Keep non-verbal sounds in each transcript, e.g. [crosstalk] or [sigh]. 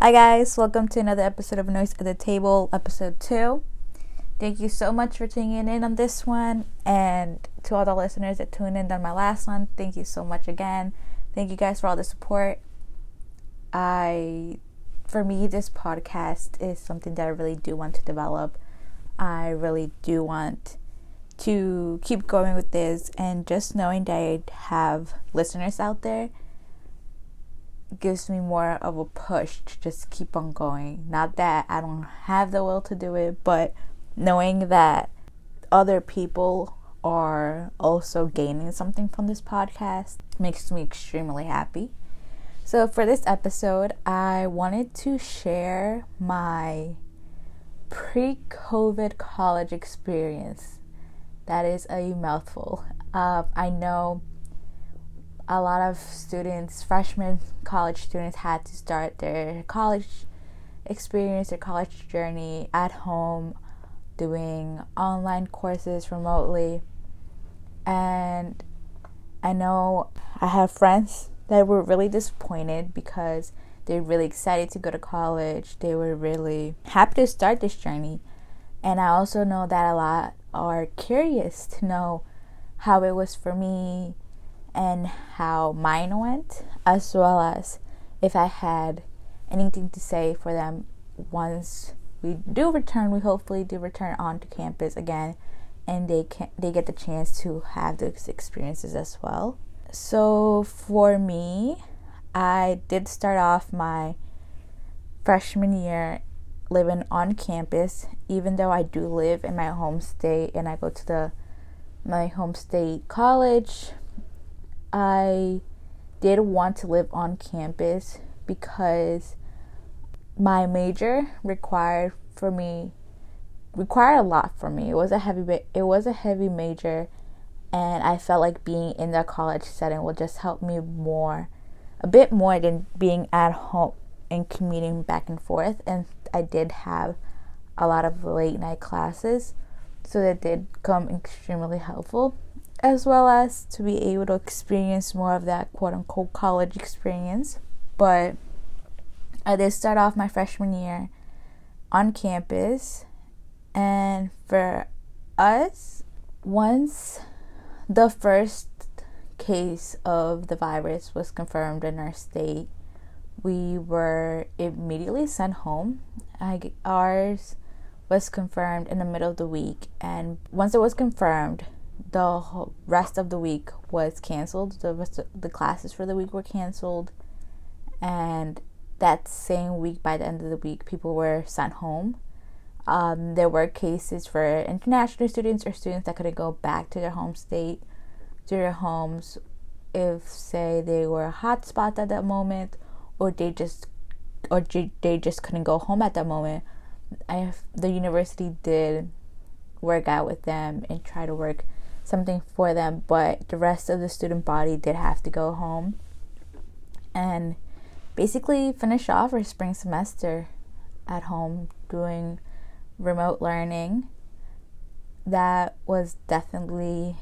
Hi, guys, welcome to another episode of Noise at the Table, episode two. Thank you so much for tuning in on this one, and to all the listeners that tuned in on my last one, thank you so much again. Thank you guys for all the support. I, for me, this podcast is something that I really do want to develop. I really do want to keep going with this, and just knowing that I have listeners out there gives me more of a push to just keep on going. Not that I don't have the will to do it, but knowing that other people are also gaining something from this podcast makes me extremely happy. So, for this episode, I wanted to share my pre COVID college experience. That is a mouthful. Uh, I know a lot of students, freshmen college students, had to start their college experience, their college journey at home, doing online courses remotely. And I know I have friends that were really disappointed because they're really excited to go to college. They were really happy to start this journey. And I also know that a lot are curious to know how it was for me and how mine went, as well as if I had anything to say for them once we do return. We hopefully do return onto campus again, and they can they get the chance to have those experiences as well. So for me, I did start off my freshman year living on campus, even though I do live in my home state and I go to the my home state college I did want to live on campus because my major required for me required a lot for me. It was a heavy it was a heavy major and I felt like being in the college setting would just help me more a bit more than being at home and commuting back and forth and I did have a lot of late night classes so that did come extremely helpful as well as to be able to experience more of that quote unquote college experience. But I did start off my freshman year on campus, and for us, once the first case of the virus was confirmed in our state, we were immediately sent home. I, ours was confirmed in the middle of the week, and once it was confirmed, the rest of the week was canceled. The rest of the classes for the week were canceled, and that same week, by the end of the week, people were sent home. Um, there were cases for international students or students that couldn't go back to their home state, to their homes, if say they were a hotspot at that moment, or they just, or they just couldn't go home at that moment. I, the university did work out with them and try to work something for them, but the rest of the student body did have to go home and basically finish off our spring semester at home doing remote learning. That was definitely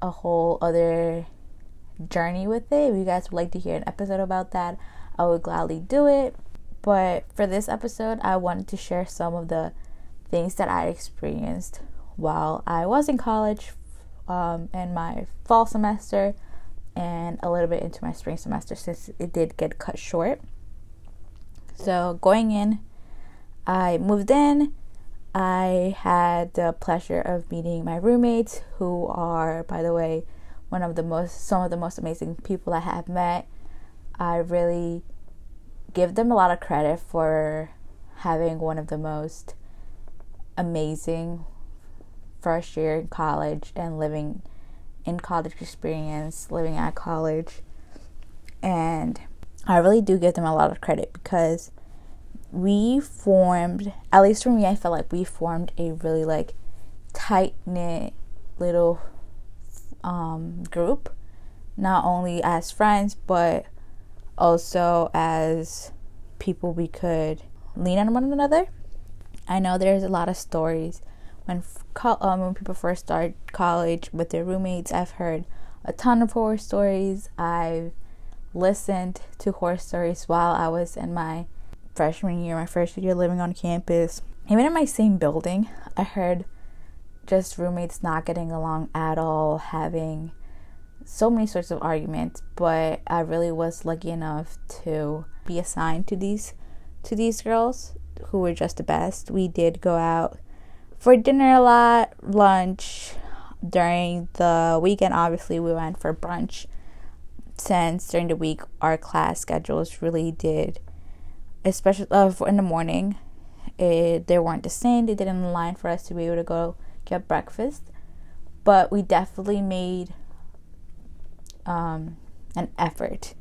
a whole other journey with it. If you guys would like to hear an episode about that, I would gladly do it. But for this episode, I wanted to share some of the things that I experienced while I was in college um, in my fall semester and a little bit into my spring semester since it did get cut short. So, going in, I moved in. I had the pleasure of meeting my roommates, who are, by the way, one of the most, some of the most amazing people I have met. I really give them a lot of credit for having one of the most amazing first year in college and living in college experience, living at college. And I really do give them a lot of credit because we formed, at least for me, I felt like we formed a really like tight knit little um, group, not only as friends, but also as people we could lean on one another. I know there's a lot of stories when um, when people first start college with their roommates. I've heard a ton of horror stories. I've listened to horror stories while I was in my freshman year, my first year living on campus. Even in my same building, I heard just roommates not getting along at all, having so many sorts of arguments, but I really was lucky enough to be assigned to these to these girls who were just the best. We did go out for dinner a lot, lunch. During the weekend, obviously, we went for brunch. Since during the week, our class schedules really did, especially uh, in the morning, it, they weren't the same. They didn't align for us to be able to go get breakfast. But we definitely made um, an effort.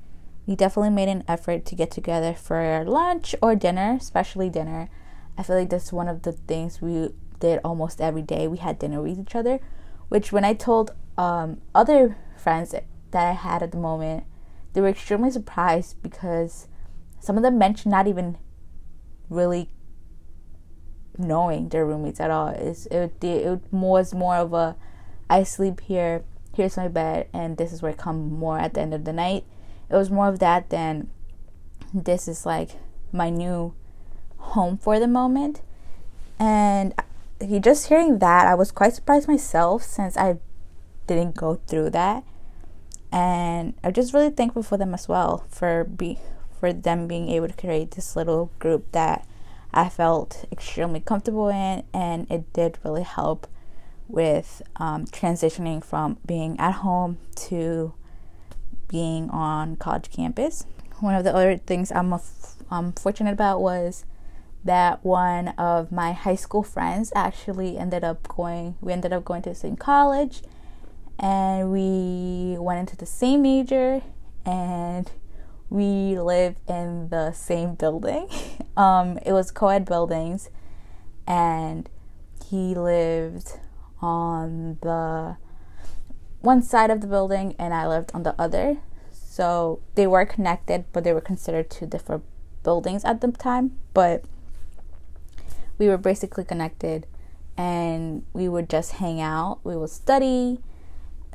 We definitely made an effort to get together for lunch or dinner, especially dinner. I feel like that's one of the things we did almost every day. We had dinner with each other, which when I told um, other friends that I had at the moment, they were extremely surprised because some of them mentioned not even really knowing their roommates at all. It's, it, it was more of a I sleep here here's my bed and this is where I come more at the end of the night. It was more of that than this is like my new home for the moment. And he just hearing that, I was quite surprised myself since I didn't go through that. And I'm just really thankful for them as well for be for them being able to create this little group that I felt extremely comfortable in and it did really help with um, transitioning from being at home to being on college campus. One of the other things I'm, I'm fortunate about was that one of my high school friends actually ended up going, we ended up going to the same college and we went into the same major and we live in the same building. [laughs] um, it was co ed buildings and he lived on the one side of the building and I lived on the other. So they were connected, but they were considered two different buildings at the time. But we were basically connected and we would just hang out. We would study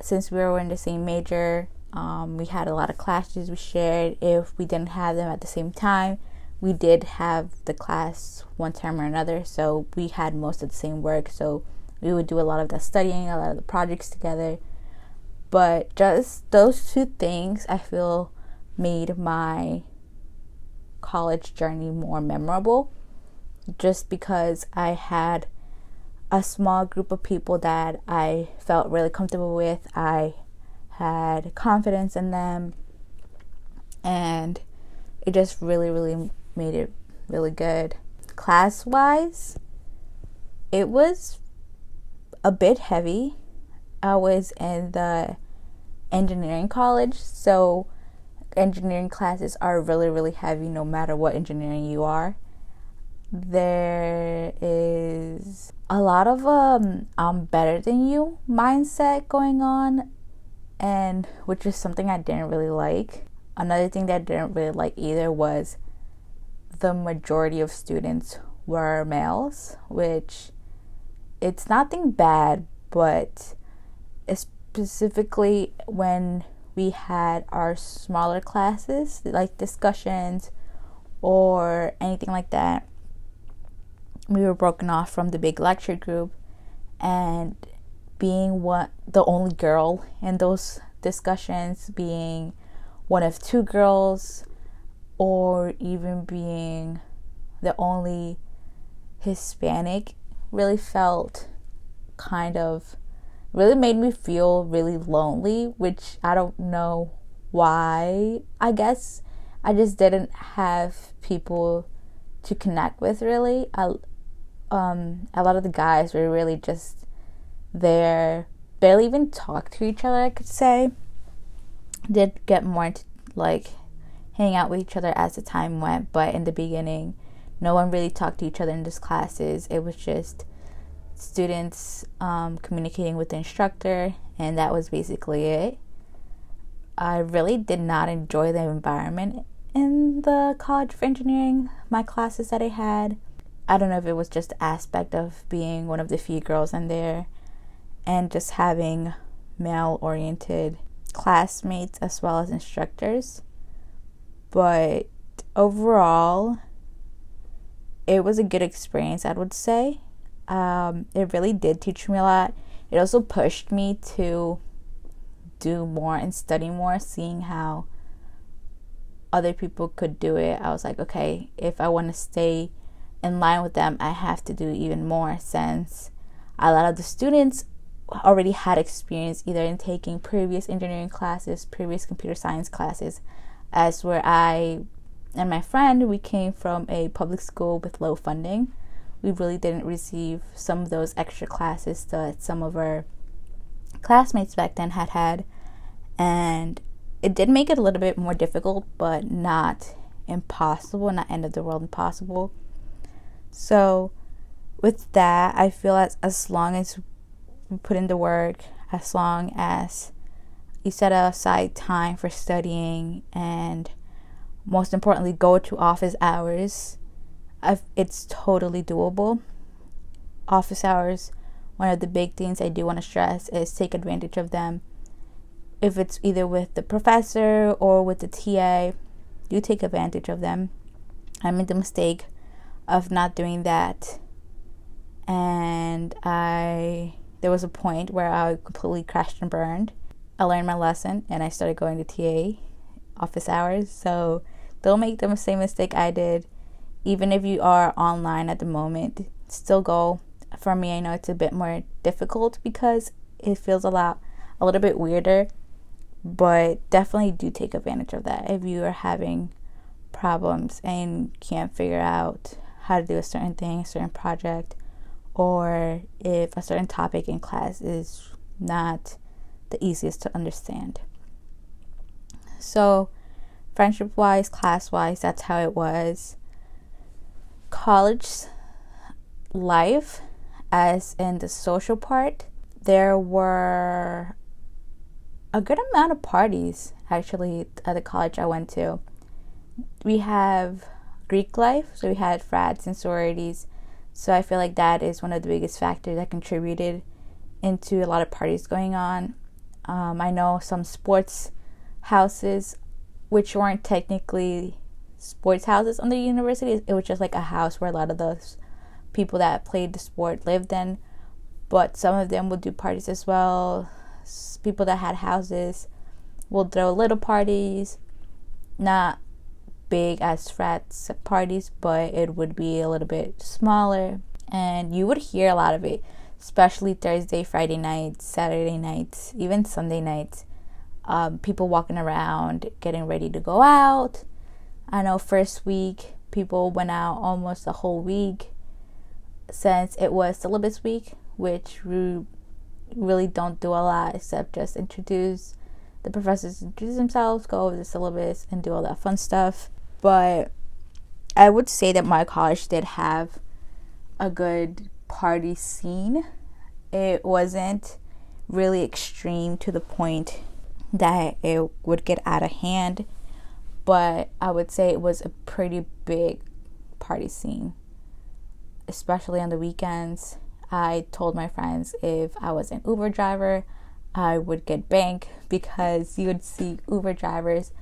since we were in the same major. Um, we had a lot of classes we shared. If we didn't have them at the same time, we did have the class one term or another. So we had most of the same work. So we would do a lot of the studying, a lot of the projects together. But just those two things I feel made my college journey more memorable just because I had a small group of people that I felt really comfortable with. I had confidence in them and it just really really made it really good. Class wise, it was a bit heavy. I was in the engineering college, so engineering classes are really, really heavy no matter what engineering you are. There is a lot of um I'm better than you mindset going on and which is something I didn't really like. Another thing that I didn't really like either was the majority of students were males, which it's nothing bad, but specifically when we had our smaller classes, like discussions or anything like that, we were broken off from the big lecture group and being what the only girl in those discussions being one of two girls or even being the only Hispanic really felt kind of really made me feel really lonely, which I don't know why. I guess I just didn't have people to connect with really. I, um, a lot of the guys were really just there, barely even talk to each other, I could say. Did get more into like hang out with each other as the time went, but in the beginning, no one really talked to each other in these classes. It was just students um, communicating with the instructor, and that was basically it. I really did not enjoy the environment in the College of Engineering, my classes that I had. I don't know if it was just the aspect of being one of the few girls in there and just having male oriented classmates as well as instructors. But overall, it was a good experience, I would say. Um, it really did teach me a lot. It also pushed me to do more and study more, seeing how other people could do it. I was like, okay, if I want to stay in line with them, I have to do even more since a lot of the students already had experience either in taking previous engineering classes, previous computer science classes, as where I and my friend we came from a public school with low funding. We really didn't receive some of those extra classes that some of our classmates back then had had, and it did make it a little bit more difficult, but not impossible, not end of the world impossible. So, with that, I feel as as long as we put in the work, as long as you set aside time for studying, and most importantly, go to office hours, it's totally doable. Office hours, one of the big things I do want to stress is take advantage of them. If it's either with the professor or with the TA, you take advantage of them. I made the mistake of not doing that. And I there was a point where I completely crashed and burned. I learned my lesson and I started going to TA office hours. So don't make the same mistake I did. Even if you are online at the moment, still go. For me, I know it's a bit more difficult because it feels a lot, a little bit weirder. But definitely do take advantage of that if you are having problems and can't figure out how to do a certain thing, a certain project, or if a certain topic in class is not the easiest to understand. So, friendship wise, class wise, that's how it was. College life, as in the social part, there were a good amount of parties actually at the college I went to. We have Greek life. So we had frats and sororities. So I feel like that is one of the biggest factors that contributed into a lot of parties going on. Um, I know some sports houses, which weren't technically sports houses on the university, it was just like a house where a lot of those people that played the sport lived in. But some of them would do parties as well. People that had houses will throw little parties, not big as frats parties, but it would be a little bit smaller. And you would hear a lot of it, especially Thursday, Friday nights, Saturday nights, even Sunday nights. Um, people walking around, getting ready to go out. I know first week people went out almost a whole week since it was syllabus week, which we really don't do a lot except just introduce the professors introduce themselves, go over the syllabus, and do all that fun stuff but I would say that my college did have a good party scene. It wasn't really extreme to the point that it would get out of hand, but I would say it was a pretty big party scene, especially on the weekends. I told my friends if I was an Uber driver, I would get bank because you would see Uber drivers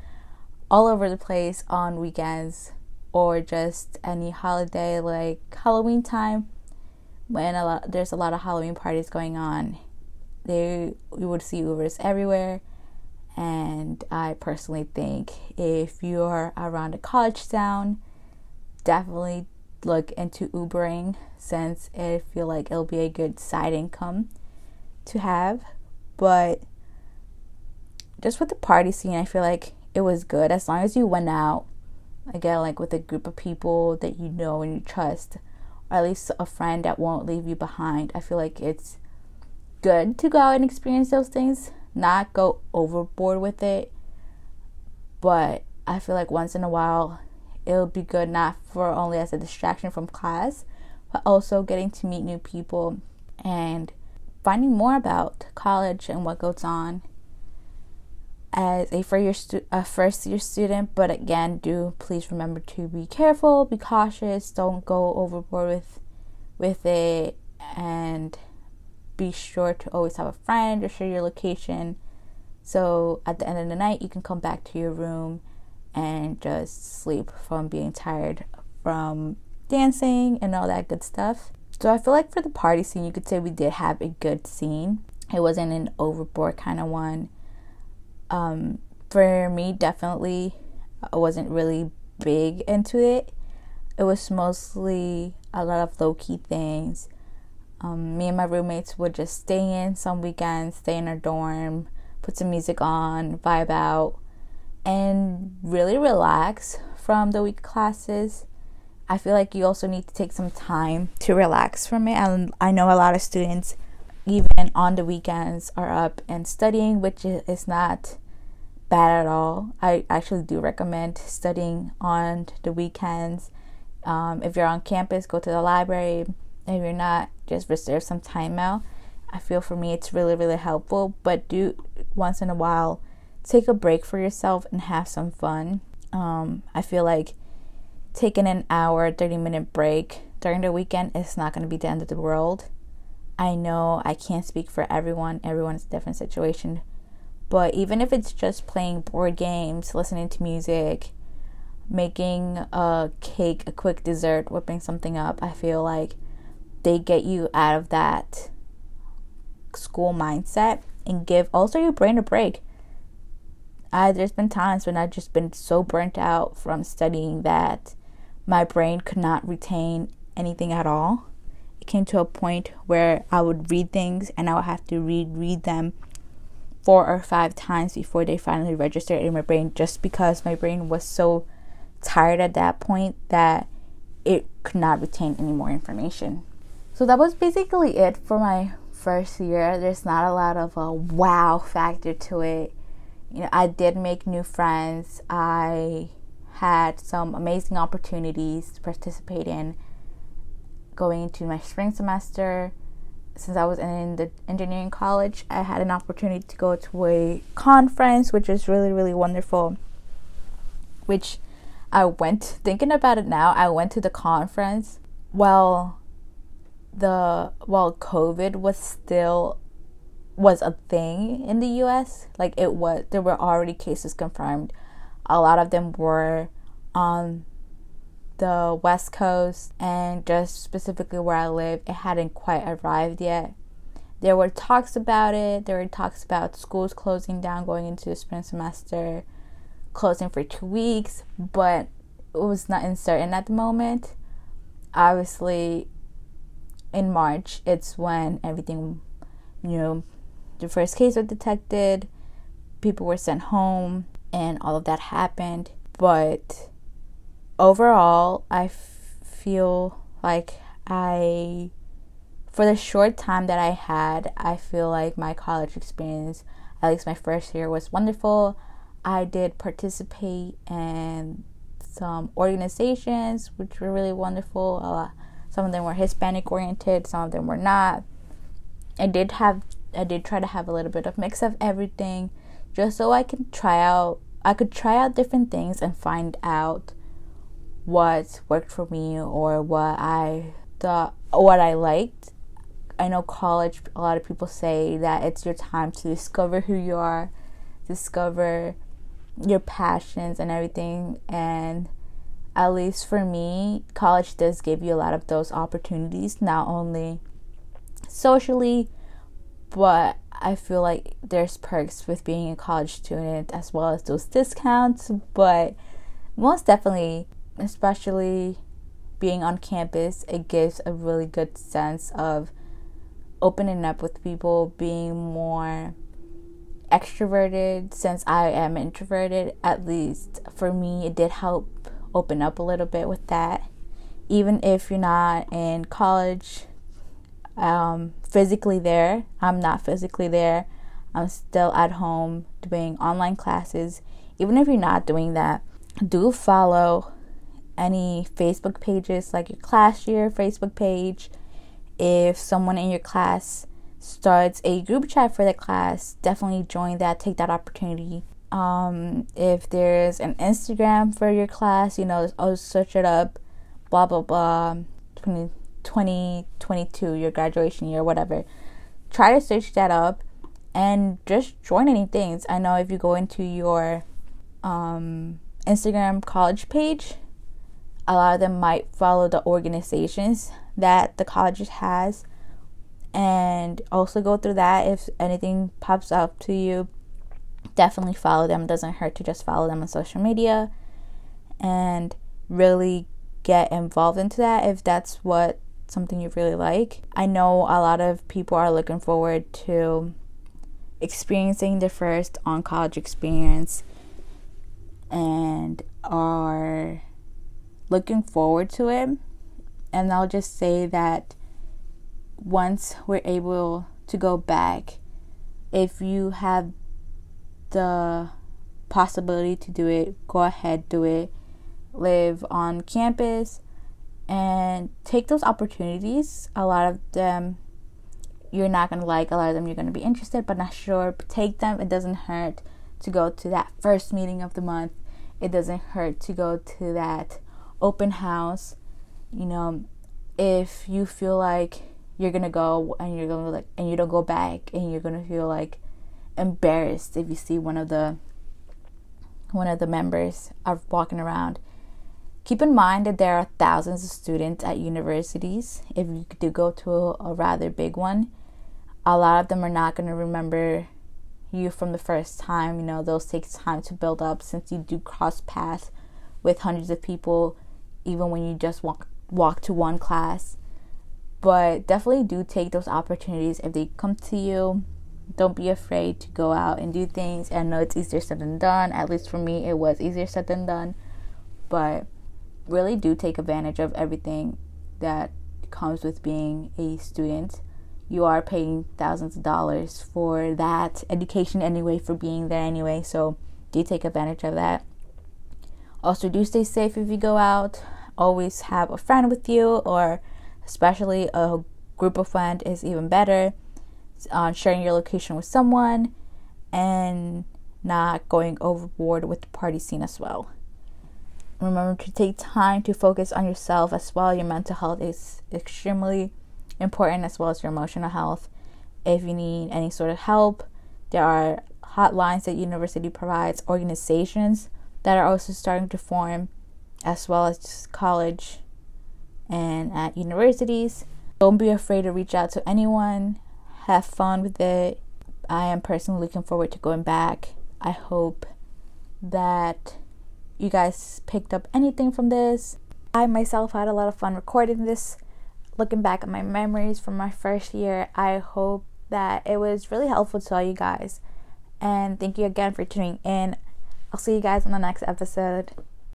all over the place on weekends or just any holiday like Halloween time when a lot there's a lot of Halloween parties going on. They you would see Ubers everywhere. And I personally think if you're around a college town, definitely look into Ubering since I feel like it'll be a good side income to have. But just with the party scene, I feel like it was good. As long as you went out again like with a group of people that you know and you trust or at least a friend that won't leave you behind i feel like it's good to go out and experience those things not go overboard with it. But i feel like once in a while it'll be good not for only as a distraction from class but also getting to meet new people and finding more about college and what goes on as a first year, stu- a first year student, but again, do please remember to be careful, be cautious, don't go overboard with with it, and be sure to always have a friend or share your location. So at the end of the night, you can come back to your room and just sleep from being tired from dancing and all that good stuff. So I feel like for the party scene, you could say we did have a good scene. It wasn't an overboard kind of one. Um, for me, definitely, I wasn't really big into it. It was mostly a lot of low key things. Um, me and my roommates would just stay in some weekends, stay in our dorm, put some music on, vibe out, and really relax from the week classes. I feel like you also need to take some time to relax from it. And I know a lot of students, even on the weekends, are up and studying, which is not bad at all. I actually do recommend studying on the weekends. Um, if you're on campus, go to the library. If you're not, just reserve some time out. I feel for me it's really, really helpful. But do once in a while take a break for yourself and have some fun. Um, I feel like taking an hour, 30 minute break during the weekend is not going to be the end of the world. I know I can't speak for everyone, everyone's a different situation. But even if it's just playing board games, listening to music, making a cake, a quick dessert, whipping something up, I feel like they get you out of that school mindset and give also your brain a break. I there's been times when I've just been so burnt out from studying that my brain could not retain anything at all. Came to a point where I would read things and I would have to read read them four or five times before they finally registered in my brain just because my brain was so tired at that point that it could not retain any more information. So that was basically it for my first year. There's not a lot of a wow factor to it. You know, I did make new friends. I had some amazing opportunities to participate in going into my spring semester since I was in the engineering college, I had an opportunity to go to a conference, which was really, really wonderful. Which I went, thinking about it now, I went to the conference while the while COVID was still was a thing in the US. Like it was there were already cases confirmed. A lot of them were on the West Coast and just specifically where I live, it hadn't quite arrived yet. There were talks about it. There were talks about schools closing down going into the spring semester, closing for two weeks, but it was not uncertain at the moment. Obviously, in March, it's when everything, you know, the first case was detected, people were sent home, and all of that happened. But overall, I feel like I, for the short time that I had, I feel like my college experience, at least my first year, was wonderful. I did participate in some organizations which were really wonderful. Uh, some of them were Hispanic oriented, some of them were not. I did have, I did try to have a little bit of mix of everything, just so I can try out. I could try out different things and find out what worked for me or what I thought what I liked. I know college a lot of people say that it's your time to discover who you are, discover your passions and everything and at least for me, college does give you a lot of those opportunities, not only socially, but I feel like there's perks with being a college student as well as those discounts. But most definitely, especially being on campus, it gives a really good sense of opening up with people, being more extroverted since I am introverted. At least for me, it did help open up a little bit with that. Even if you're not in college, um, physically there, I'm not physically there. I'm still at home doing online classes. Even if you're not doing that, do follow any Facebook pages, like your class year Facebook page. If someone in your class starts a group chat for the class, definitely join that, take that opportunity. Um, if there's an Instagram for your class, you know, I'll search it up, blah blah blah, 20, 2022, your graduation year, whatever. Try to search that up and just join any things. I know if you go into your um, Instagram college page. A lot of them might follow the organizations that the college has and also go through that. If anything pops up to you definitely follow them. It doesn't hurt to just follow them on social media and really get involved into that if that's what something you really like. I know a lot of people are looking forward to experiencing their first on college experience and are looking forward to it and I'll just say that once we're able to go back, if you have the possibility to do it, go ahead, do it. Live on campus and take those opportunities. A lot of them you're not going to like, a lot of them you're going to be interested but not sure. But take them, it doesn't hurt to go to that first meeting of the month. It doesn't hurt to go to that open house. You know, if you feel like you're gonna go and you're gonna like and you don't go back and you're gonna feel like embarrassed if you see one of the one of the members are walking around keep in mind that there are thousands of students at universities if you do go to a, a rather big one a lot of them are not going to remember you from the first time you know those take time to build up since you do cross paths with hundreds of people even when you just walk walk to one class but definitely do take those opportunities if they come to you. Don't be afraid to go out and do things. I know it's easier said than done. At least for me, it was easier said than done. But really do take advantage of everything that comes with being a student. You are paying thousands of dollars for that education anyway, for being there anyway. So do take advantage of that. Also, do stay safe if you go out. Always have a friend with you or especially a group of friends is even better uh, sharing your location with someone and not going overboard with the party scene as well. Remember to take time to focus on yourself as well. Your mental health is extremely important as well as your emotional health. If you need any sort of help there are hotlines that university provides organizations that are also starting to form as well as college and at universities. Don't be afraid to reach out to anyone. Have fun with it. I am personally looking forward to going back. I hope that you guys picked up anything from this. I myself had a lot of fun recording this, looking back at my memories from my first year. I hope that it was really helpful to all you guys. And thank you again for tuning in. I'll see you guys on the next episode.